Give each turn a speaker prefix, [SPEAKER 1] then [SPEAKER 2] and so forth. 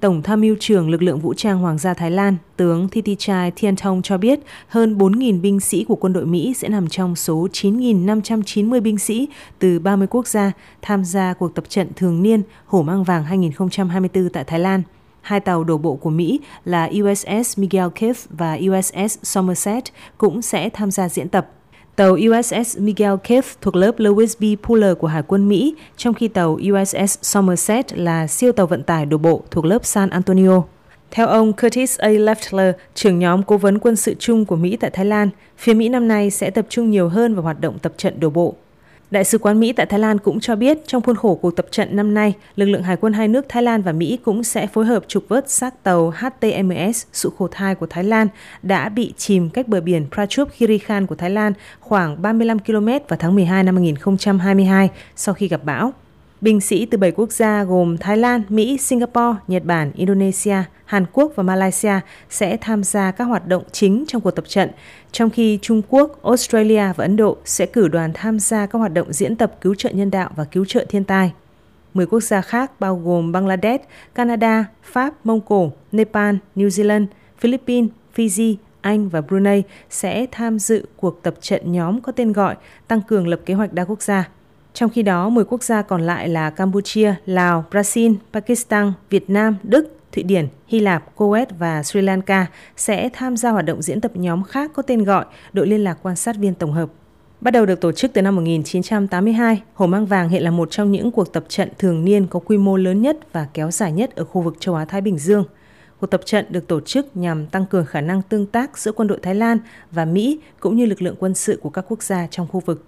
[SPEAKER 1] Tổng tham mưu trưởng lực lượng vũ trang Hoàng gia Thái Lan, tướng Thitichai Thientong cho biết hơn 4.000 binh sĩ của quân đội Mỹ sẽ nằm trong số 9.590 binh sĩ từ 30 quốc gia tham gia cuộc tập trận thường niên Hổ Mang Vàng 2024 tại Thái Lan. Hai tàu đổ bộ của Mỹ là USS Miguel Keith và USS Somerset cũng sẽ tham gia diễn tập. Tàu USS Miguel Keith thuộc lớp Lewis B. Puller của Hải quân Mỹ, trong khi tàu USS Somerset là siêu tàu vận tải đổ bộ thuộc lớp San Antonio. Theo ông Curtis A. Leftler, trưởng nhóm cố vấn quân sự chung của Mỹ tại Thái Lan, phía Mỹ năm nay sẽ tập trung nhiều hơn vào hoạt động tập trận đổ bộ. Đại sứ quán Mỹ tại Thái Lan cũng cho biết trong khuôn khổ cuộc tập trận năm nay, lực lượng hải quân hai nước Thái Lan và Mỹ cũng sẽ phối hợp trục vớt xác tàu HTMS Sụ Khổ Thai của Thái Lan đã bị chìm cách bờ biển Prachuap Khiri Khan của Thái Lan khoảng 35 km vào tháng 12 năm 2022 sau khi gặp bão. Binh sĩ từ 7 quốc gia gồm Thái Lan, Mỹ, Singapore, Nhật Bản, Indonesia, Hàn Quốc và Malaysia sẽ tham gia các hoạt động chính trong cuộc tập trận, trong khi Trung Quốc, Australia và Ấn Độ sẽ cử đoàn tham gia các hoạt động diễn tập cứu trợ nhân đạo và cứu trợ thiên tai. 10 quốc gia khác bao gồm Bangladesh, Canada, Pháp, Mông Cổ, Nepal, New Zealand, Philippines, Fiji, Anh và Brunei sẽ tham dự cuộc tập trận nhóm có tên gọi Tăng cường lập kế hoạch đa quốc gia. Trong khi đó, 10 quốc gia còn lại là Campuchia, Lào, Brazil, Pakistan, Việt Nam, Đức, Thụy Điển, Hy Lạp, Kuwait và Sri Lanka sẽ tham gia hoạt động diễn tập nhóm khác có tên gọi Đội Liên lạc Quan sát viên Tổng hợp. Bắt đầu được tổ chức từ năm 1982, Hổ Mang Vàng hiện là một trong những cuộc tập trận thường niên có quy mô lớn nhất và kéo dài nhất ở khu vực châu Á-Thái Bình Dương. Cuộc tập trận được tổ chức nhằm tăng cường khả năng tương tác giữa quân đội Thái Lan và Mỹ cũng như lực lượng quân sự của các quốc gia trong khu vực.